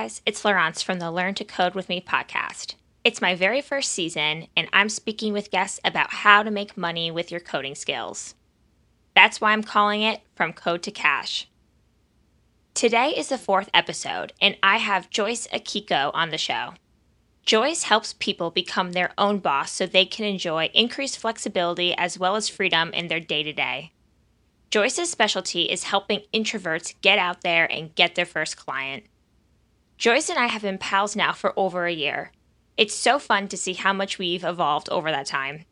Guys, it's Laurence from the Learn to Code with Me podcast. It's my very first season, and I'm speaking with guests about how to make money with your coding skills. That's why I'm calling it From Code to Cash. Today is the fourth episode, and I have Joyce Akiko on the show. Joyce helps people become their own boss so they can enjoy increased flexibility as well as freedom in their day to day. Joyce's specialty is helping introverts get out there and get their first client. Joyce and I have been pals now for over a year. It's so fun to see how much we've evolved over that time.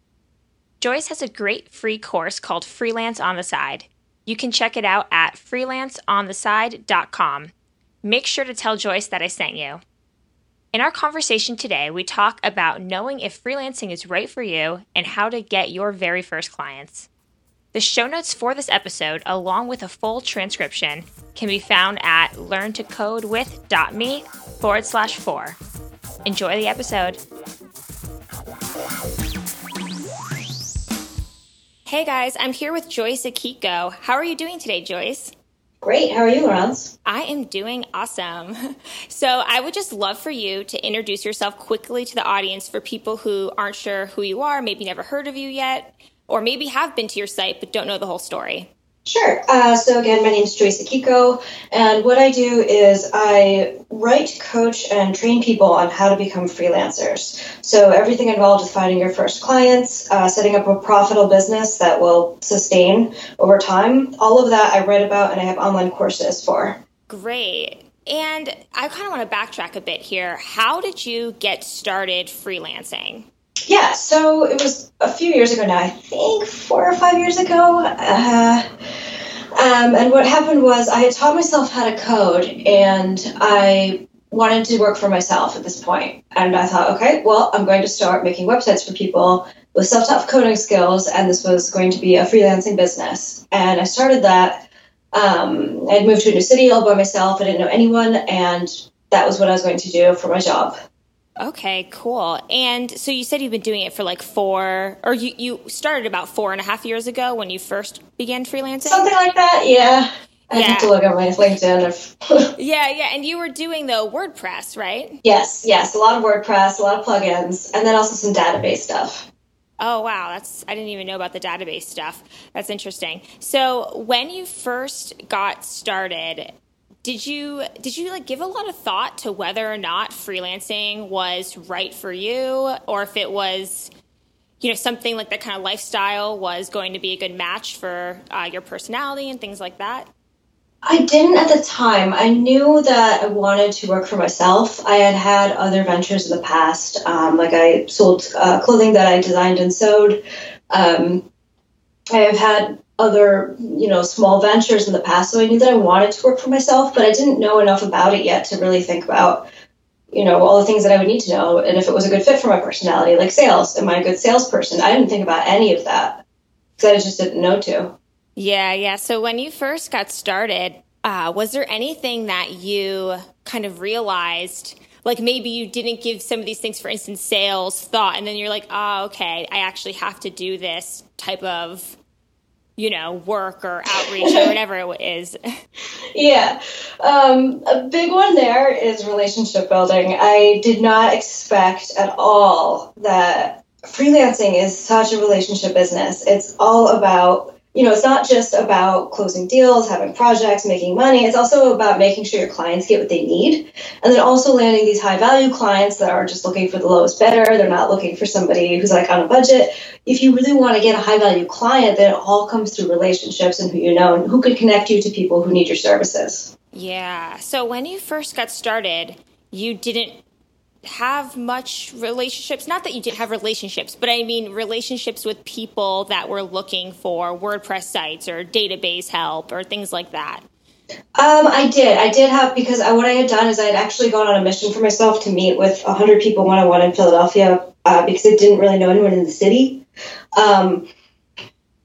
Joyce has a great free course called Freelance on the Side. You can check it out at freelanceontheside.com. Make sure to tell Joyce that I sent you. In our conversation today, we talk about knowing if freelancing is right for you and how to get your very first clients. The show notes for this episode, along with a full transcription, can be found at learntocodewith.me forward slash four. Enjoy the episode. Hey guys, I'm here with Joyce Akiko. How are you doing today, Joyce? Great. How are you, Laurence? I am doing awesome. So, I would just love for you to introduce yourself quickly to the audience for people who aren't sure who you are, maybe never heard of you yet, or maybe have been to your site but don't know the whole story. Sure. Uh, so again, my name is Joyce Akiko, and what I do is I write, coach, and train people on how to become freelancers. So everything involved with finding your first clients, uh, setting up a profitable business that will sustain over time. All of that I write about, and I have online courses for. Great. And I kind of want to backtrack a bit here. How did you get started freelancing? Yeah, so it was a few years ago now, I think four or five years ago. Uh, um, and what happened was I had taught myself how to code and I wanted to work for myself at this point. And I thought, okay, well, I'm going to start making websites for people with self taught coding skills, and this was going to be a freelancing business. And I started that. Um, I'd moved to a new city all by myself. I didn't know anyone, and that was what I was going to do for my job. Okay, cool. And so you said you've been doing it for like four, or you, you started about four and a half years ago when you first began freelancing? Something like that, yeah. I yeah. have to look at my LinkedIn. If yeah, yeah. And you were doing the WordPress, right? Yes, yes. A lot of WordPress, a lot of plugins, and then also some database stuff. Oh wow, that's I didn't even know about the database stuff. That's interesting. So when you first got started, did you did you like give a lot of thought to whether or not freelancing was right for you? Or if it was you know something like that kind of lifestyle was going to be a good match for uh, your personality and things like that? I didn't at the time. I knew that i wanted to work for myself. I had had other ventures in the past um, like i sold uh, clothing that i designed and sewed. Um, i have had other you know small ventures in the past so i knew that i wanted to work for myself but i didn't know enough about it yet to really think about you know all the things that i would need to know and if it was a good fit for my personality like sales. Am i a good salesperson? I didn't think about any of that because i just didn't know to. Yeah yeah. So when you first got started uh, was there anything that you kind of realized like maybe you didn't give some of these things for instance sales thought and then you're like oh okay i actually have to do this type of you know, work or outreach or whatever it is. yeah. Um, a big one there is relationship building. I did not expect at all that freelancing is such a relationship business. It's all about you know, it's not just about closing deals, having projects, making money. It's also about making sure your clients get what they need. And then also landing these high value clients that are just looking for the lowest bidder. They're not looking for somebody who's like on a budget. If you really want to get a high value client, then it all comes through relationships and who you know and who could connect you to people who need your services. Yeah. So when you first got started, you didn't have much relationships not that you didn't have relationships but i mean relationships with people that were looking for wordpress sites or database help or things like that um, I did. I did have because I, what I had done is I had actually gone on a mission for myself to meet with 100 people one on one in Philadelphia uh, because I didn't really know anyone in the city. Um,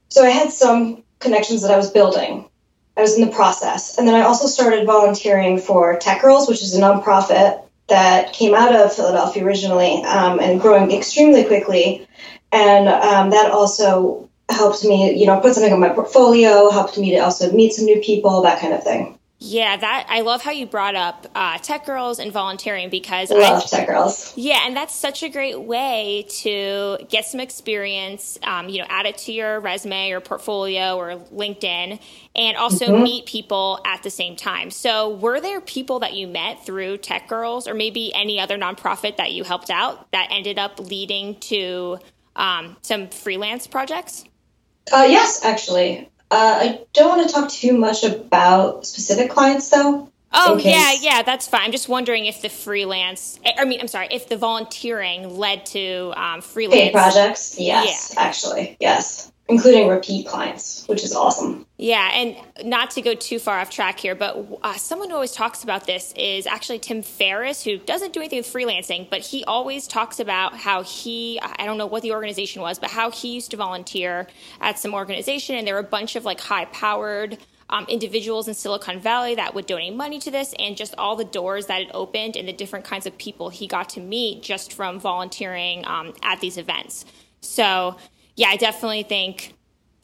so I had some connections that I was building. I was in the process, and then I also started volunteering for Tech Girlz, which is a nonprofit that came out of Philadelphia originally um, and growing extremely quickly. And um, that also helped me, you know, put something on my portfolio, helped me to also meet some new people, that kind of thing. Yeah, that I love how you brought up uh, Tech Girlz and volunteering because I love I, Tech Girlz. Yeah, and that's such a great way to get some experience. Um, you know, add it to your resume or portfolio or LinkedIn, and also mm-hmm. meet people at the same time. So, were there people that you met through Tech Girlz, or maybe any other nonprofit that you helped out that ended up leading to um, some freelance projects? Uh, yes, actually. Uh, I don't want to talk too much about specific clients, though. Oh yeah, yeah, that's fine. I'm just wondering if the freelance, I mean, I'm sorry, if the volunteering led to um, freelance paid projects. Yes, yeah. actually, yes including repeat clients, which is awesome. Yeah, and not to go too far off track here, but uh, someone who always talks about this is actually Tim Ferriss, who doesn't do anything with freelancing, but he always talks about how he, I don't know what the organization was, but how he used to volunteer at some organization, and there were a bunch of like high powered. Um, individuals in Silicon Valley that would donate money to this, and just all the doors that it opened, and the different kinds of people he got to meet just from volunteering um, at these events. So yeah, I definitely think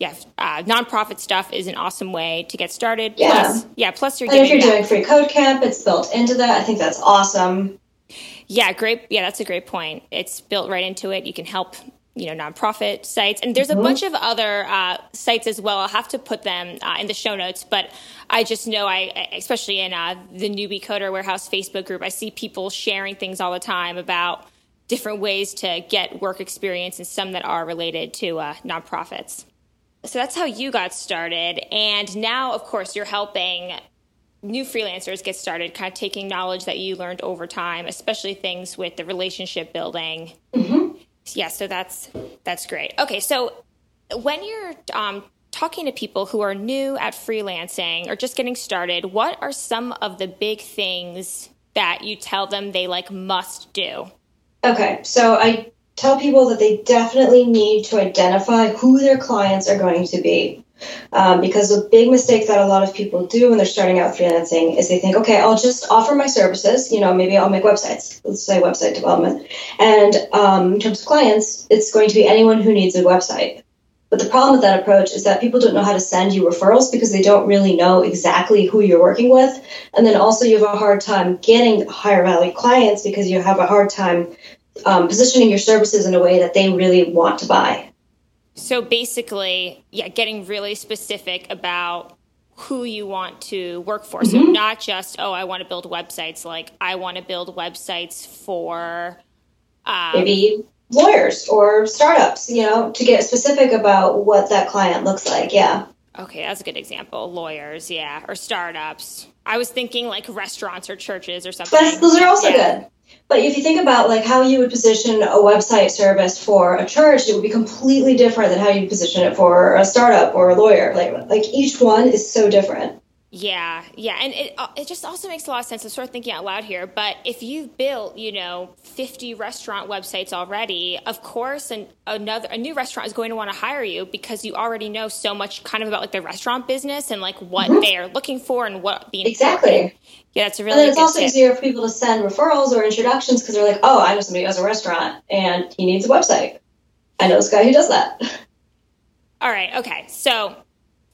yeah, uh, nonprofit stuff is an awesome way to get started. Yeah. Plus, yeah, plus you're and if you're doing free code camp, it's built into that. I think that's awesome. Yeah, great. Yeah, that's a great point. It's built right into it. You can help you know nonprofit sites and there's mm-hmm. a bunch of other uh, sites as well i'll have to put them uh, in the show notes but i just know i especially in uh, the newbie coder warehouse facebook group i see people sharing things all the time about different ways to get work experience and some that are related to uh, nonprofits. So that's how you got started. And now, of course, you're helping new freelancers get started, kind of taking knowledge that you learned over time, especially things with the relationship building. Mm-hmm. Yeah, so that's that's great. Okay, so when you're um, talking to people who are new at freelancing or just getting started, what are some of the big things that you tell them they like must do? Okay, so I tell people that they definitely need to identify who their clients are going to be. Um, because the big mistake that a lot of people do when they're starting out freelancing is they think, okay, I'll just offer my services. You know, maybe I'll make websites. Let's say website development. And um, in terms of clients, it's going to be anyone who needs a website. But the problem with that approach is that people don't know how to send you referrals because they don't really know exactly who you're working with. And then also, you have a hard time getting higher value clients because you have a hard time um, positioning your services in a way that they really want to buy. So basically, yeah, getting really specific about who you want to work for. Mm-hmm. So not just, oh, I want to build websites, like I want to build websites for um, maybe lawyers or startups, you know, to get specific about what that client looks like. Yeah. Okay, that's a good example. Lawyers, yeah, or startups. I was thinking like restaurants or churches or something. But those are also yeah. good. But if you think about like how you would position a website service for a church, it would be completely different than how you position it for a startup or a lawyer. Like like each one is so different. Yeah, yeah, and it uh, it just also makes a lot of sense. I'm sort of thinking out loud here, but if you've built, you know, 50 restaurant websites already, of course, and another a new restaurant is going to want to hire you because you already know so much kind of about like the restaurant business and like what mm-hmm. they are looking for and what the exactly. Yeah, it's a really. And it's also tip. easier for people to send referrals or introductions because they're like, oh, I know somebody who has a restaurant and he needs a website. I know this guy who does that. All right. Okay. So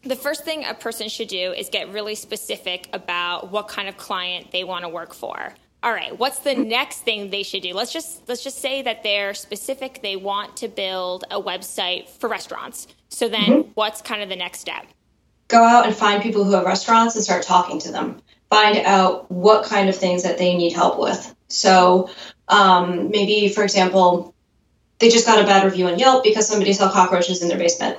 the first thing a person should do is get really specific about what kind of client they want to work for. All right, what's the next thing they should do? Let's just let's just say that they're specific they want to build a website for restaurants. So then mm-hmm. what's kind of the next step? Go out and find people who have restaurants and start talking to them. Find out what kind of things that they need help with. So um, maybe, for example, they just got a bad review on Yelp because somebody saw cockroaches in their basement.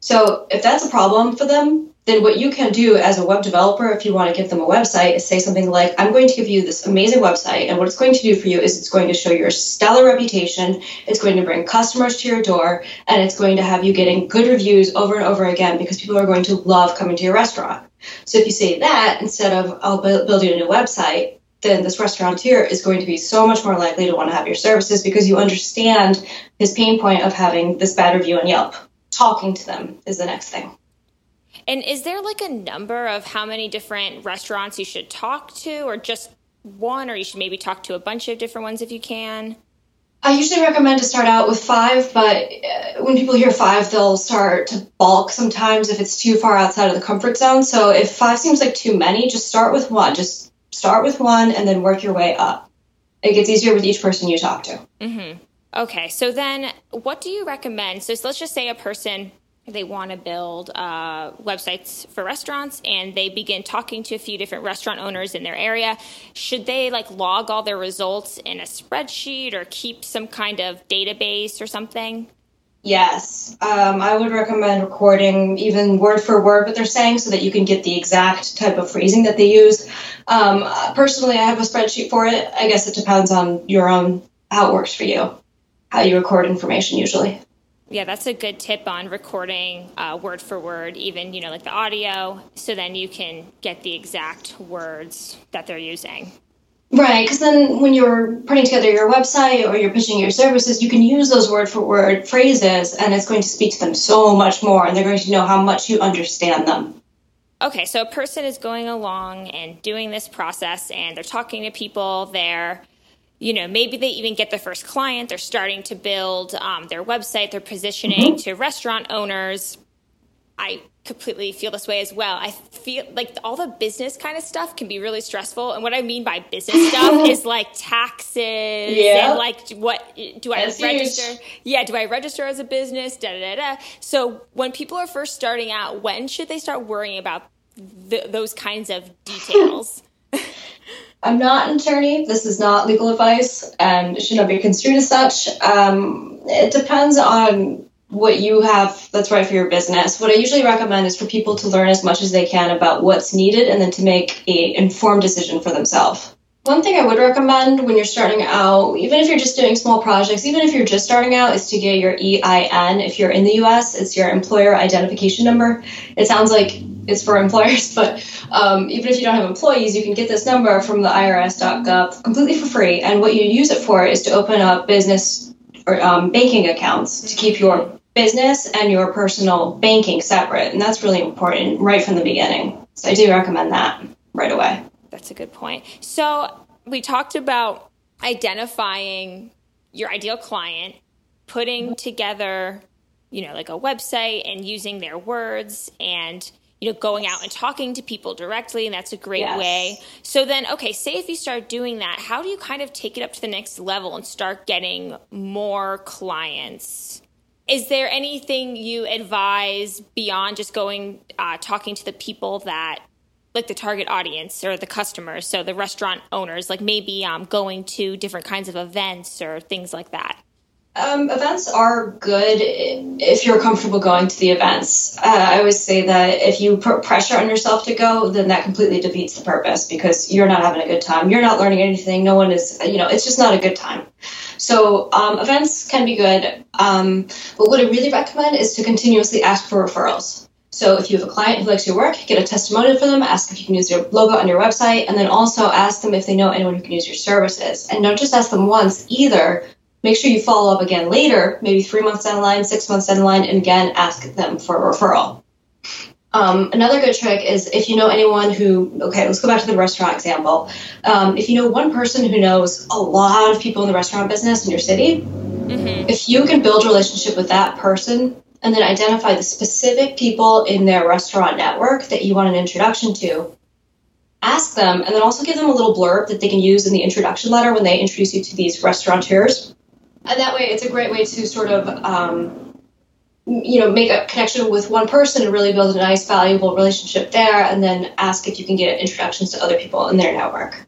So if that's a problem for them, then what you can do as a web developer, if you want to give them a website, is say something like, I'm going to give you this amazing website, and what it's going to do for you is it's going to show your stellar reputation, it's going to bring customers to your door, and it's going to have you getting good reviews over and over again because people are going to love coming to your restaurant. So if you say that instead of, I'll build you a new website, then this restaurateur is going to be so much more likely to want to have your services because you understand his pain point of having this bad review on Yelp talking to them is the next thing. And is there like a number of how many different restaurants you should talk to, or just one, or you should maybe talk to a bunch of different ones if you can? I usually recommend to start out with five, but uh, when people hear five, they'll start to balk sometimes if it's too far outside of the comfort zone. So if five seems like too many, just start with one. Just start with one and then work your way up. It gets easier with each person you talk to. Mm-hmm. Okay, so then what do you recommend? So, so let's just say a person they want to build uh, websites for restaurants and they begin talking to a few different restaurant owners in their area. Should they like log all their results in a spreadsheet or keep some kind of database or something? Yes um, i would recommend recording even word for word what they're saying so that you can get the exact type of phrasing that they use. Um, personally i have a spreadsheet for it. I guess it depends on your own how it works for you how you record information usually yeah, that's a good tip on recording uh, word for word, even you know like the audio, so then you can get the exact words that they're using. Right, because then when you're putting together your website or you're pitching your services, you can use those word for word phrases, and it's going to speak to them so much more, and they're going to know how much you understand them. Okay, so a person is going along and doing this process, and they're talking to people. They're you know, maybe they even get their first client. They're starting to build um, their website. They're positioning mm-hmm. to restaurant owners. I completely feel this way as well. I feel like all the business kind of stuff can be really stressful. And what I mean by business stuff is like taxes yeah. and like what do I That's register? Huge. Yeah, do I register as a business? Da da da. So when people are first starting out, when should they start worrying about th- those kinds of details? I'm not an attorney. This is not legal advice and should not be construed as such. Um, it depends on what you have that's right for your business. What I usually recommend is for people to learn as much as they can about what's needed and then to make a informed decision for themselves. One thing I would recommend when you're starting out, even if you're just doing small projects, even if you're just starting out, is to get your EIN. If you're in the US, it's your employer identification number. It sounds like it's for employers, but um, even if you don't have employees, you can get this number from the IRS.gov completely for free. And what you use it for is to open up business or um, banking accounts to keep your business and your personal banking separate. And that's really important right from the beginning. So I do recommend that right away. That's a good point. So we talked about identifying your ideal client, putting together, you know, like a website and using their words and you know going out and talking to people directly and that's a great yes. way so then okay say if you start doing that how do you kind of take it up to the next level and start getting more clients is there anything you advise beyond just going uh, talking to the people that like the target audience or the customers, so the restaurant owners, like maybe um, going to different kinds of events or things like that? Um, events are good if you're comfortable going to the events. Uh, I always say that if you put pressure on yourself to go, then that completely defeats the purpose because you're not having a good time. You're not learning anything. No one is, you know, it's just not a good time. So um, events can be good. Um, but what I really recommend is to continuously ask for referrals. So if you have a client who likes your work, get a testimonial for them, ask if you can use your logo on your website, and then also ask them if they know anyone who can use your services. And don't just ask them once either. Make sure you follow up again later, maybe three months down the line, six months down the line, and again ask them for a referral. Um, another good trick is if you know anyone who, okay, let's go back to the restaurant example. Um, if you know one person who knows a lot of people in the restaurant business in your city, mm-hmm. if you can build a relationship with that person and then identify the specific people in their restaurant network that you want an introduction to. Ask them, and then also give them a little blurb that they can use in the introduction letter when they introduce you to these restaurateurs. And that way, it's a great way to sort of, um, you know, make a connection with one person and really build a nice, valuable relationship there, and then ask if you can get introductions to other people in their network.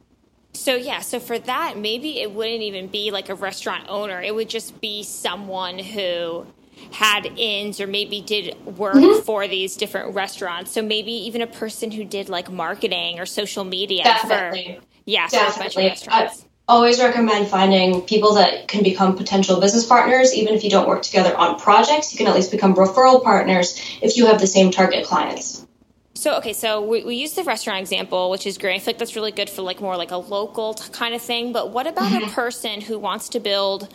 So yeah, so for that, maybe it wouldn't even be like a restaurant owner. It would just be someone who had ins or maybe did work mm-hmm. for these different restaurants. So maybe even a person who did like marketing or social media Definitely. for yeah, Definitely. for restaurants. I always recommend finding people that can become potential business partners, even if you don't work together on projects. You can at least become referral partners if you have the same target clients. So okay, so we, we use the restaurant example, which is great. I feel like that's really good for like more like a local kind of thing. But what about mm-hmm. a person who wants to build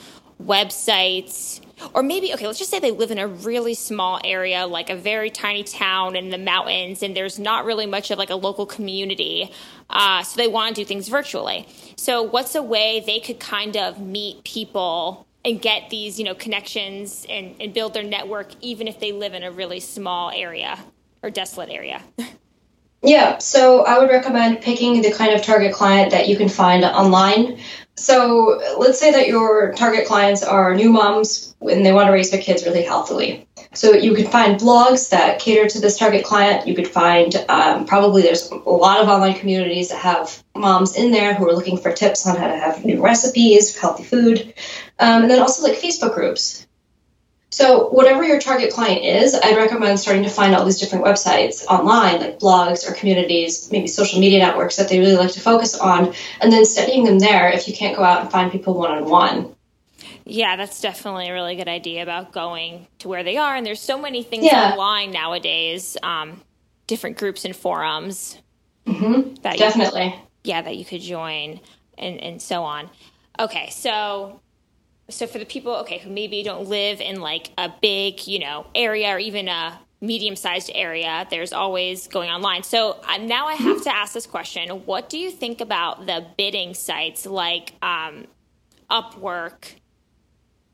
websites or maybe okay let's just say they live in a really small area like a very tiny town in the mountains and there's not really much of like a local community uh, so they want to do things virtually. So what's a way they could kind of meet people and get these you know connections and, and build their network even if they live in a really small area or desolate area? Yeah so i would recommend picking the kind of target client that you can find online so let's say that your target clients are new moms and they want to raise their kids really healthily. So you could find blogs that cater to this target client. You could find um, probably there's a lot of online communities that have moms in there who are looking for tips on how to have new recipes, healthy food, um, and then also like Facebook groups. So, whatever your target client is, I'd recommend starting to find all these different websites online, like blogs or communities, maybe social media networks that they really like to focus on, and then studying them there if you can't go out and find people one on one. Yeah, that's definitely a really good idea about going to where they are. And there's so many things yeah. online nowadays, um, different groups and forums. Mm-hmm. That definitely. You, yeah, that you could join and, and so on. Okay, so so for the people okay who maybe don't live in like a big you know area or even a medium sized area there's always going online. So uh, now i have to ask this question. What do you think about the bidding sites like um, upwork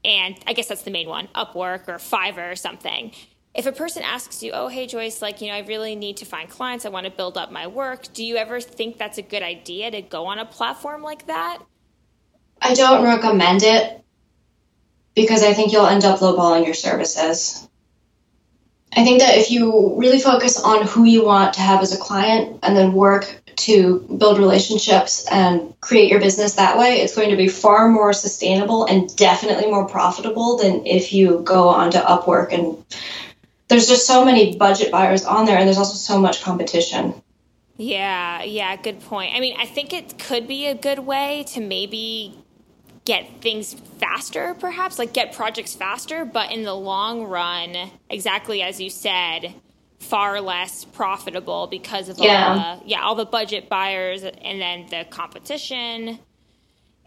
and i guess that's the main one upwork or fiverr or something? If a person asks you oh hey joyce like you know i really need to find clients. I want to build up my work do you ever think that's a good idea to go on a platform like that? I don't recommend it because I think you'll end up lowballing your services. I think that if you really focus on who you want to have as a client and then work to build relationships and create your business that way, it's going to be far more sustainable and definitely more profitable than if you go onto Upwork and there's just so many budget buyers on there and there's also so much competition. Yeah, yeah, good point. I mean, I think it could be a good way to maybe get things faster, perhaps, like get projects faster, but in the long run, exactly as you said, far less profitable because of yeah. all the yeah all the budget buyers and then the competition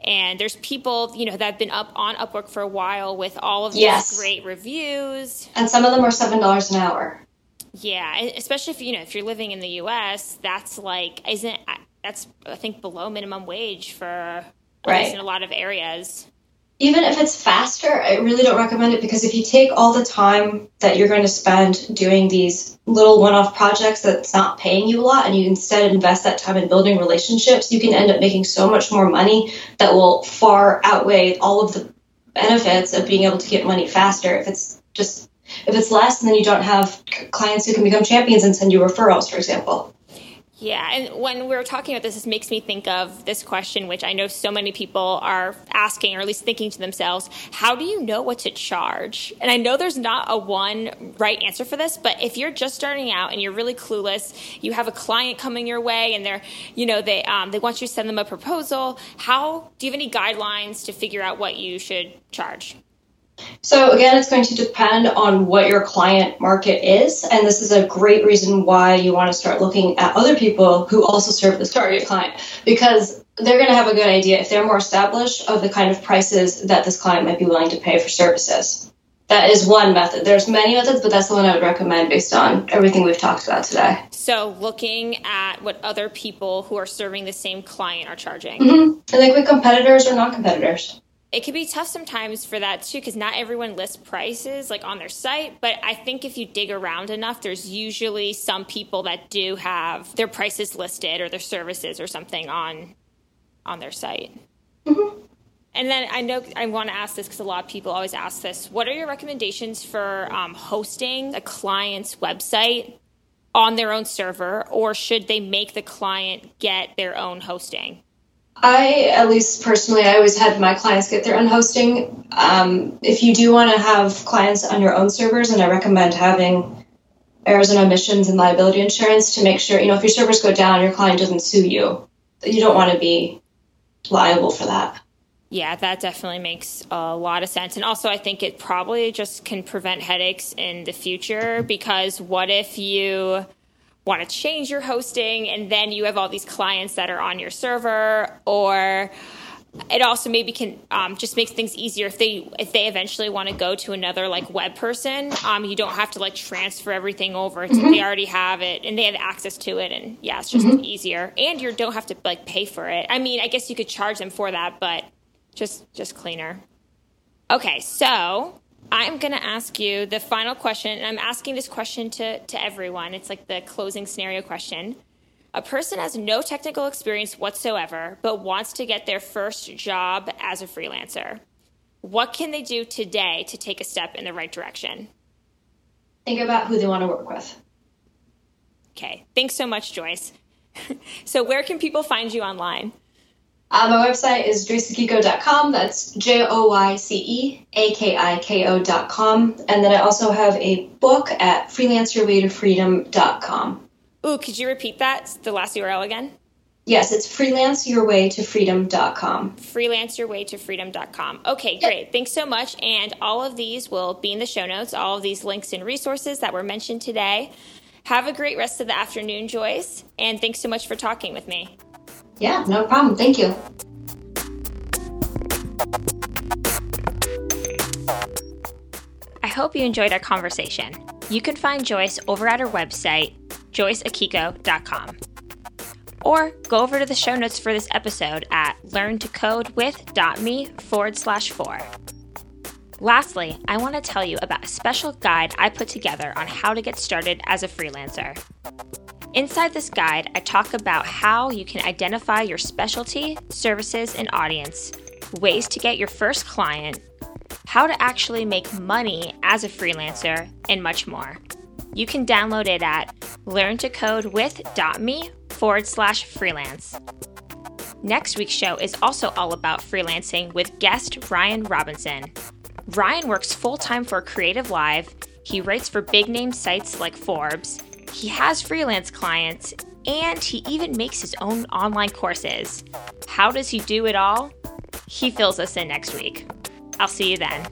and there's people you know that have been up on upwork for a while with all of these yes. great reviews and some of them are seven dollars an hour yeah especially if you know if you're living in the us that's like isn't that's i think below minimum wage for right. in a lot of areas. Even if it's faster, I really don't recommend it because if you take all the time that you're going to spend doing these little one off projects that's not paying you a lot and you instead invest that time in building relationships, you can end up making so much more money that will far outweigh all of the benefits of being able to get money faster. If it's just if it's less, and then you don't have clients who can become champions and send you referrals, for example. Yeah, and when we are talking about this, this makes me think of this question, which I know so many people are asking, or at least thinking to themselves: How do you know what to charge? And I know there's not a one right answer for this, but if you're just starting out and you're really clueless, you have a client coming your way, and they're, you know, they um, they want you to send them a proposal. How do you have any guidelines to figure out what you should charge? So again, it's going to depend on what your client market is, and this is a great reason why you want to start looking at other people who also serve this target client because they're going to have a good idea if they're more established of the kind of prices that this client might be willing to pay for services. That is one method. There's many methods, but that's the one I would recommend based on everything we've talked about today. So, looking at what other people who are serving the same client are charging. Mm-hmm. And like with competitors or non competitors it can be tough sometimes for that too because not everyone lists prices like on their site but i think if you dig around enough there's usually some people that do have their prices listed or their services or something on on their site mm-hmm. and then i know i want to ask this because a lot of people always ask this what are your recommendations for um, hosting a client's website on their own server or should they make the client get their own hosting I, at least personally, I always had my clients get their own hosting. Um, if you do want to have clients on your own servers, and I recommend having errors and omissions and liability insurance to make sure, you know, if your servers go down, your client doesn't sue you. You don't want to be liable for that. Yeah, that definitely makes a lot of sense. And also, I think it probably just can prevent headaches in the future because what if you want to change your hosting and then you have all these clients that are on your server or it also maybe can um, just makes things easier if they if they eventually want to go to another like web person. Um, you don't have to like transfer everything over. Mm-hmm. they already have it and they have access to it and yeah it's just mm-hmm. easier. And you don't have to like pay for it. I mean i guess you could charge them for that but just just cleaner. Okay, so I'm going to ask you the final question, and I'm asking this question to, to everyone. It's like the closing scenario question. A person has no technical experience whatsoever, but wants to get their first job as a freelancer. What can they do today to take a step in the right direction? Think about who they want to work with. Okay, thanks so much, Joyce. so, where can people find you online? Uh, my website is joyceakiko.com. That's J O Y C E A K I K O.com. And then I also have a book at freelanceyourwaytofreedom.com. Ooh, could you repeat that, the last URL again? Yes, it's freelanceyourwaytofreedom.com. Freelanceyourwaytofreedom.com. Okay, great. Thanks so much. And all of these will be in the show notes, all of these links and resources that were mentioned today. Have a great rest of the afternoon, Joyce. And thanks so much for talking with me. Yeah, no problem. Thank you. I hope you enjoyed our conversation. You can find Joyce over at her website, joyceakiko.com. Or go over to the show notes for this episode at learntocodewith.me forward slash four. Lastly, I want to tell you about a special guide I put together on how to get started as a freelancer. Inside this guide, I talk about how you can identify your specialty, services, and audience, ways to get your first client, how to actually make money as a freelancer, and much more. You can download it at learntocodewith.me forward slash freelance. Next week's show is also all about freelancing with guest Ryan Robinson. Ryan works full time for CreativeLive. He writes for big name sites like Forbes he has freelance clients, and he even makes his own online courses. How does he do it all? He fills us in next week. I'll see you then.